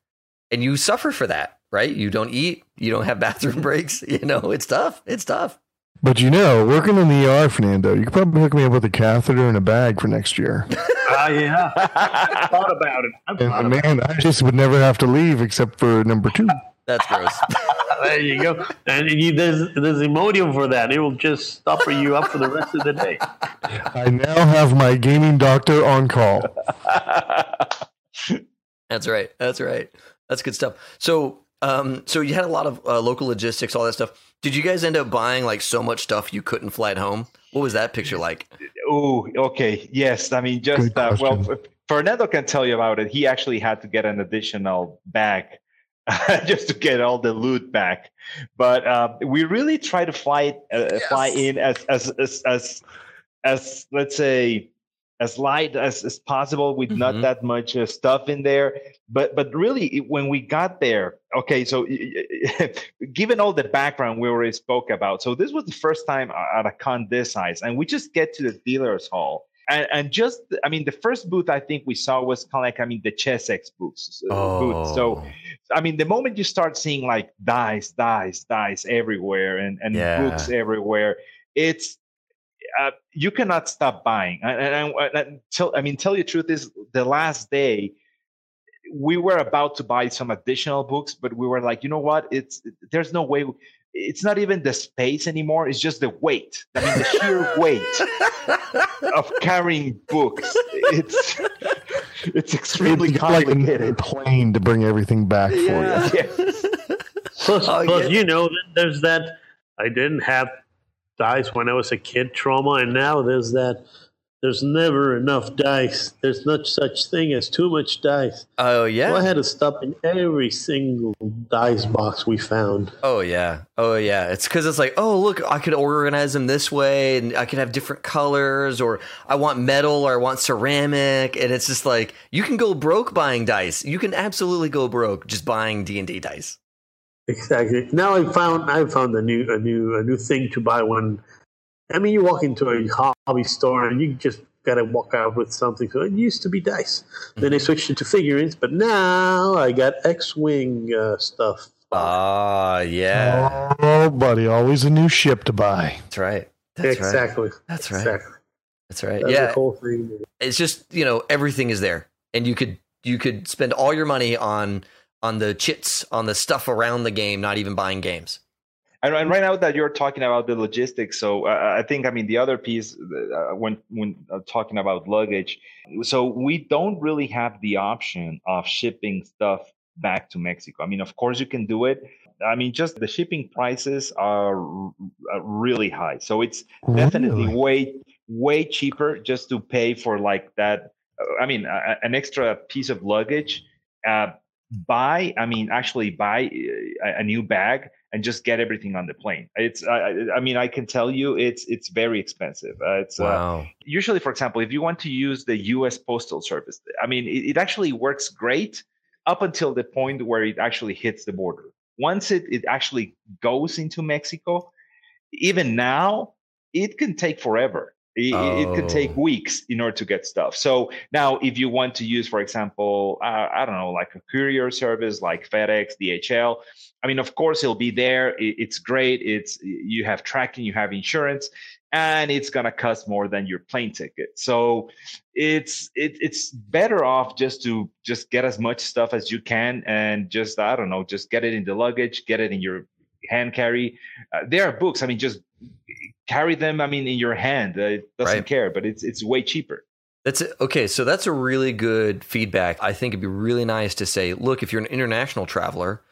And you suffer for that, right? You don't eat, you don't have bathroom mm-hmm. breaks, *laughs* you know, it's tough. It's tough. But you know, working in the ER, Fernando, you could probably hook me up with a catheter and a bag for next year. *laughs* Ah, uh, yeah. I thought about it. I thought and, man, I just would never have to leave except for number two. That's gross. *laughs* there you go. And you, there's there's Imodium for that. It will just stopper you up for the rest of the day. I now have my gaming doctor on call. *laughs* That's right. That's right. That's good stuff. So, um, so you had a lot of uh, local logistics, all that stuff did you guys end up buying like so much stuff you couldn't fly it home? What was that picture like? Oh, okay. Yes. I mean, just uh, well, Fernando can tell you about it. He actually had to get an additional bag *laughs* just to get all the loot back. But uh, we really try to fly uh, yes. fly in as as as as, as let's say as light as, as possible with mm-hmm. not that much uh, stuff in there but but really when we got there okay so *laughs* given all the background we already spoke about so this was the first time at a con this size and we just get to the dealers hall and, and just i mean the first booth i think we saw was kind of like i mean the chessex booths uh, oh. booth so i mean the moment you start seeing like dice dice dice everywhere and, and yeah. books everywhere it's uh, you cannot stop buying. And, and, and tell, I mean, tell you the truth is the last day we were about to buy some additional books, but we were like, you know what? It's there's no way. It's not even the space anymore. It's just the weight. I mean, the sheer weight of carrying books. It's it's extremely it's complicated. Like a plane to bring everything back yeah. for you. Yeah. plus, oh, plus yeah. you know, there's that. I didn't have dice when I was a kid trauma, and now there's that there's never enough dice. There's not such thing as too much dice. Oh yeah. So I had to stop in every single dice box we found. Oh yeah. Oh yeah. It's because it's like, oh look, I could organize them this way, and I could have different colors, or I want metal, or I want ceramic, and it's just like you can go broke buying dice. You can absolutely go broke just buying D and D dice. Exactly. Now I found I found a new a new a new thing to buy when I mean, you walk into a hobby store and you just got to walk out with something. So it used to be dice. Mm-hmm. Then they switched it to figurines, but now I got X-wing uh, stuff. Ah, uh, yeah. Oh, buddy, always a new ship to buy. That's right. That's exactly. Right. That's right. Exactly. That's right. That's yeah. whole thing. It's just you know everything is there, and you could you could spend all your money on on the chits on the stuff around the game, not even buying games. And, and right now that you're talking about the logistics, so uh, I think I mean the other piece uh, when when uh, talking about luggage, so we don't really have the option of shipping stuff back to Mexico. I mean, of course you can do it. I mean, just the shipping prices are really high, so it's definitely really? way way cheaper just to pay for like that. Uh, I mean, an extra piece of luggage. Uh, buy, I mean, actually buy uh, a, a new bag and just get everything on the plane. It's, I, I mean, I can tell you, it's it's very expensive. Uh, it's wow. uh, usually, for example, if you want to use the U.S. Postal Service, I mean, it, it, actually works great up until the point where it actually hits the border. Once it it actually goes into Mexico, even now, it can take forever. It, oh. it, could take oh. weeks in order to get stuff. So now, if you want to use, for example, uh, I don't know, like a courier service like FedEx, DHL, I mean, of course, it'll be there. It, it's great. It's you have tracking, you have insurance, and it's gonna cost more than your plane ticket. So it's it, it's better off just to just get as much stuff as you can and just I don't know, just get it in the luggage, get it in your hand carry. Uh, there are books. I mean, just carry them. I mean, in your hand. Uh, it doesn't right. care, but it's it's way cheaper. That's it. okay. So that's a really good feedback. I think it'd be really nice to say, look, if you're an international traveler,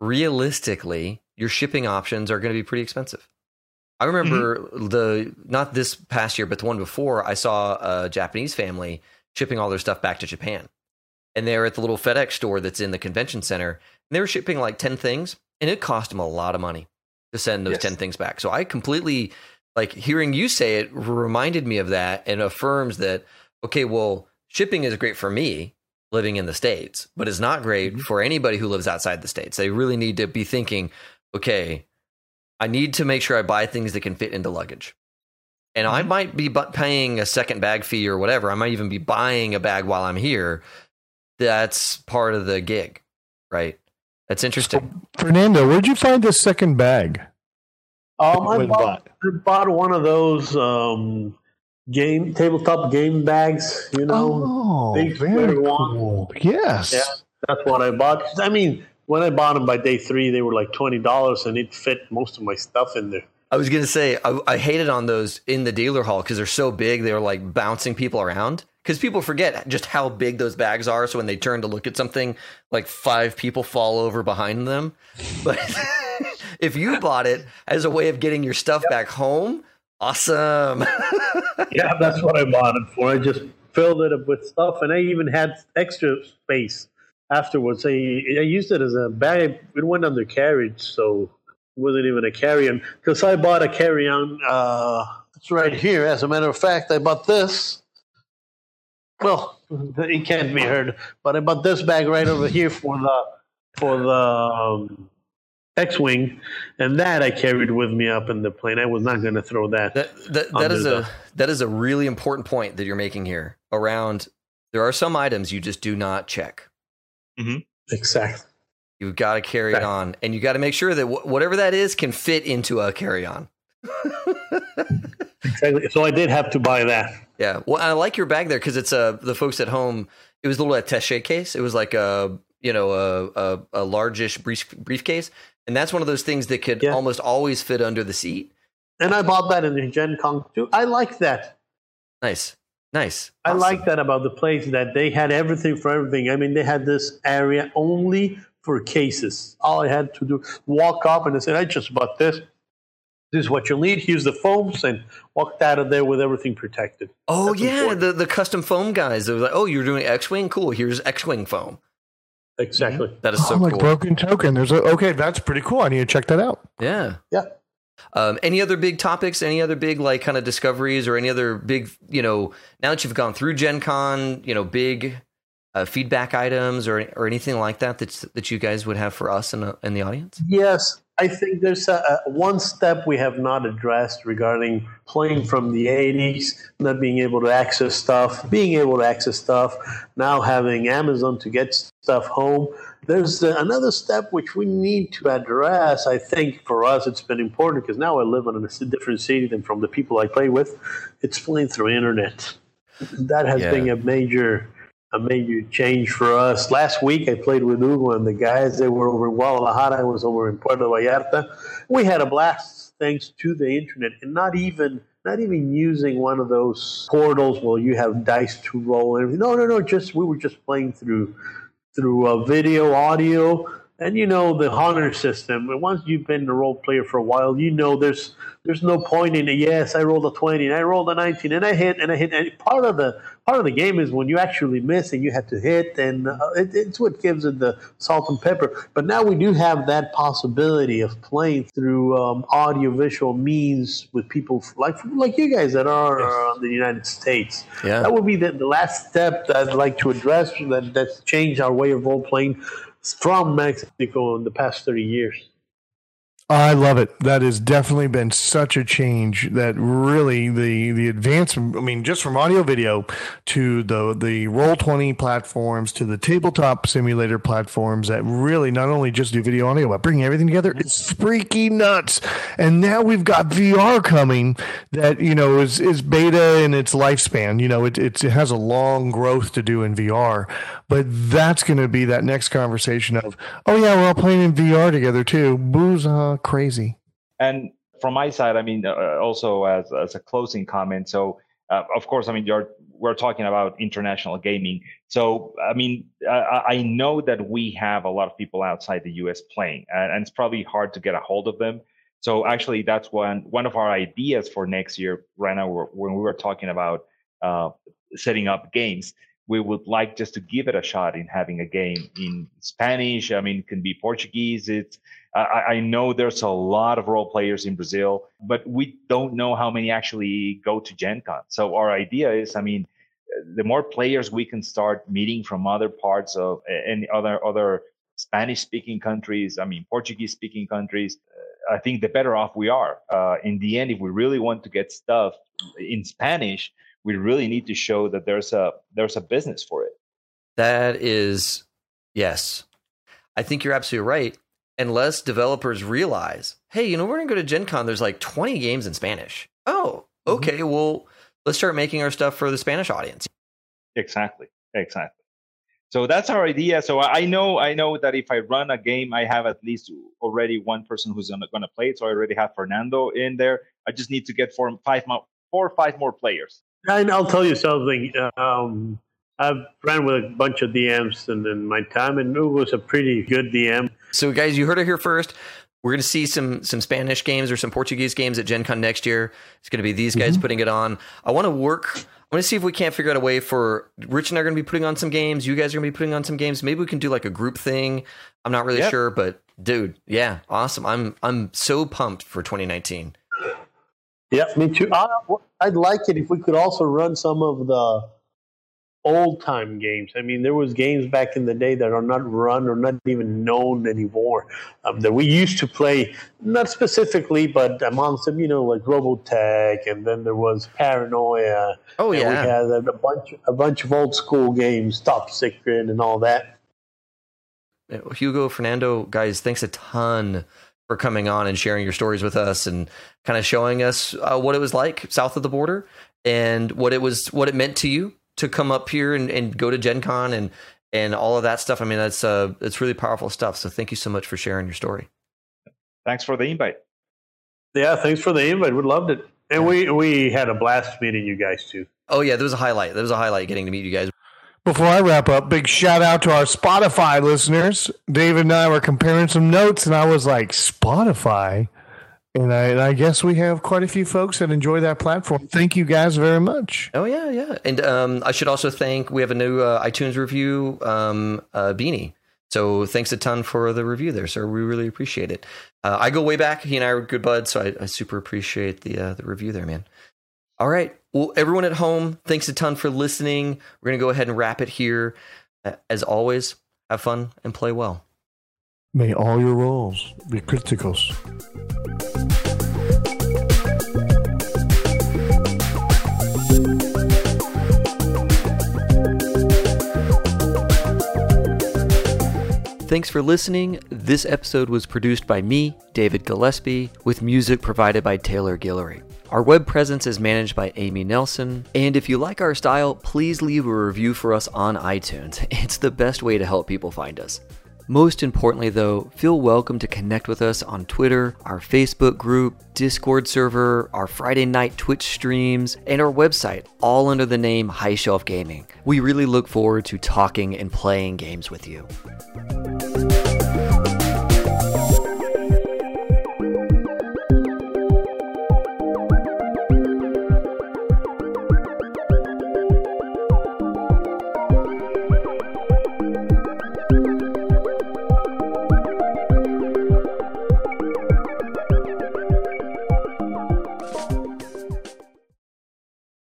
realistically, your shipping options are going to be pretty expensive. I remember mm-hmm. the not this past year, but the one before. I saw a Japanese family shipping all their stuff back to Japan, and they were at the little FedEx store that's in the convention center, and they were shipping like ten things, and it cost them a lot of money to send those yes. 10 things back. So I completely like hearing you say it reminded me of that and affirms that okay, well, shipping is great for me living in the states, but it's not great mm-hmm. for anybody who lives outside the states. They really need to be thinking, okay, I need to make sure I buy things that can fit into luggage. And mm-hmm. I might be paying a second bag fee or whatever. I might even be buying a bag while I'm here. That's part of the gig, right? That's interesting. So, Fernando, where'd you find this second bag? Um, I bought, I bought one of those um, game tabletop game bags. You know, oh, big very cool. Yes, yeah, that's what I bought. I mean, when I bought them by day three, they were like twenty dollars, and it fit most of my stuff in there. I was gonna say I, I hated on those in the dealer hall because they're so big. They're like bouncing people around because people forget just how big those bags are. So when they turn to look at something, like five people fall over behind them. But *laughs* if you *laughs* bought it as a way of getting your stuff back home, awesome. *laughs* yeah, that's what I bought it for. I just filled it up with stuff, and I even had extra space afterwards. I, I used it as a bag. It went under carriage, so it wasn't even a carry-on. Because I bought a carry-on. Uh, it's right here. As a matter of fact, I bought this well, it can't be heard, but I bought this bag right over here for the for the um, X-wing, and that I carried with me up in the plane. I was not going to throw that. That that, that is the, a that is a really important point that you're making here. Around there are some items you just do not check. Mm-hmm. Exactly. You've got to carry exactly. it on, and you got to make sure that w- whatever that is can fit into a carry-on. *laughs* exactly. So I did have to buy that. Yeah. Well, I like your bag there because it's uh, the folks at home. It was a little attaché case. It was like a you know a a, a largish brief, briefcase, and that's one of those things that could yeah. almost always fit under the seat. And I bought that in the Gen Con too. I like that. Nice. Nice. I like that about the place that they had everything for everything. I mean, they had this area only for cases. All I had to do walk up and I said, I just bought this. this is what you'll need. Here's the foams, and walked out of there with everything protected. Oh That's yeah, important. the the custom foam guys. They were like, oh, you're doing X wing, cool. Here's X wing foam. Exactly. Mm-hmm. That is so oh, cool. like broken token. There's a okay. That's pretty cool. I need to check that out. Yeah. Yeah. Um, any other big topics? Any other big like kind of discoveries or any other big you know now that you've gone through Gen Con, you know, big uh, feedback items or or anything like that that that you guys would have for us in, the, in the audience? Yes, I think there's a, a, one step we have not addressed regarding playing from the 80s, not being able to access stuff, being able to access stuff, now having Amazon to get stuff home. There's another step which we need to address. I think for us, it's been important because now I live in a different city than from the people I play with. It's playing through internet. That has yeah. been a major a major change for us. Last week I played with Hugo and the guys. They were over in Guadalajara. I was over in Puerto Vallarta. We had a blast thanks to the internet and not even not even using one of those portals where you have dice to roll and everything. No, no, no. Just we were just playing through through video, audio, and you know the honor system. Once you've been a role player for a while, you know there's there's no point in it. Yes, I rolled a twenty and I rolled a nineteen and I hit and I hit. And part of the part of the game is when you actually miss and you have to hit, and uh, it, it's what gives it the salt and pepper. But now we do have that possibility of playing through um, audio visual means with people like like you guys that are yes. in the United States. Yeah. That would be the, the last step that I'd like to address that that's changed our way of role playing from Mexico in the past 30 years. I love it. That has definitely been such a change that really the the advancement I mean just from audio video to the the roll 20 platforms to the tabletop simulator platforms that really not only just do video audio but bring everything together it's freaky nuts. And now we've got VR coming that you know is is beta in its lifespan. You know it it has a long growth to do in VR, but that's going to be that next conversation of oh yeah we're all playing in VR together too. Booze crazy. And from my side, I mean, uh, also as as a closing comment. So, uh, of course, I mean, you're we're talking about international gaming. So, I mean, uh, I know that we have a lot of people outside the U.S. playing, and, and, it's probably hard to get a hold of them. So, actually, that's one one of our ideas for next year. Right now, when we were talking about uh, setting up games, we would like just to give it a shot in having a game in Spanish. I mean, it can be Portuguese. It's I, I, know there's a lot of role players in Brazil, but we don't know how many actually go to Gen Con. So our idea is, I mean, the more players we can start meeting from other parts of any other other Spanish speaking countries, I mean Portuguese speaking countries, I think the better off we are. Uh, in the end, if we really want to get stuff in Spanish, we really need to show that there's a there's a business for it. That is yes. I think you're absolutely right unless developers realize, hey, you know, we're going to go to Gen Con, there's like 20 games in Spanish. Oh, mm-hmm. okay, mm-hmm. well, let's start making our stuff for the Spanish audience. Exactly. Exactly. So that's our idea. So I know I know that if I run a game, I have at least already one person who's going to play it. So I already have Fernando in there. I just need to get four, five, more, four or five more players. And I'll tell you something. Um, I've ran with a bunch of DMs in, in my time, and it was a pretty good DM. So, guys, you heard it here first. We're going to see some some Spanish games or some Portuguese games at Gen Con next year. It's going to be these guys mm-hmm. putting it on. I want to work. I want to see if we can't figure out a way for Rich and I are going to be putting on some games. You guys are going to be putting on some games. Maybe we can do like a group thing. I'm not really yep. sure, but dude, yeah, awesome. I'm I'm so pumped for 2019. Yeah, me too. I, I'd like it if we could also run some of the old time games. I mean, there was games back in the day that are not run or not even known anymore um, that we used to play, not specifically, but amongst them, you know, like Robotech, and then there was Paranoia. Oh yeah, we had a, a bunch, a bunch of old school games, Top Secret, and all that. Hugo, Fernando, guys, thanks a ton for coming on and sharing your stories with us and kind of showing us uh, what it was like south of the border and what it was, what it meant to you to come up here and, and go to Gen Con and and all of that stuff. I mean, that's uh, it's really powerful stuff. So thank you so much for sharing your story. Thanks for the invite. Yeah, thanks for the invite. We loved it, and we we had a blast meeting you guys too. Oh yeah, there was a highlight. There was a highlight getting to meet you guys. Before I wrap up, big shout out to our Spotify listeners. David and I were comparing some notes, and I was like, Spotify. And I, and I, guess we have quite a few folks that enjoy that platform. Thank you guys very much. Oh yeah, yeah. And um, I should also thank we have a new uh, iTunes review, um, uh, Beanie. So thanks a ton for the review there, sir. We really appreciate it. Uh, I go way back. He and I are good buds, so I, I super appreciate the uh, the review there, man. All right. Well, everyone at home, thanks a ton for listening. We're gonna go ahead and wrap it here. As always, have fun and play well. May all your rolls be criticals. Thanks for listening. This episode was produced by me, David Gillespie, with music provided by Taylor Guillory. Our web presence is managed by Amy Nelson. And if you like our style, please leave a review for us on iTunes. *laughs* It's the best way to help people find us. Most importantly, though, feel welcome to connect with us on Twitter, our Facebook group, Discord server, our Friday night Twitch streams, and our website, all under the name High Shelf Gaming. We really look forward to talking and playing games with you.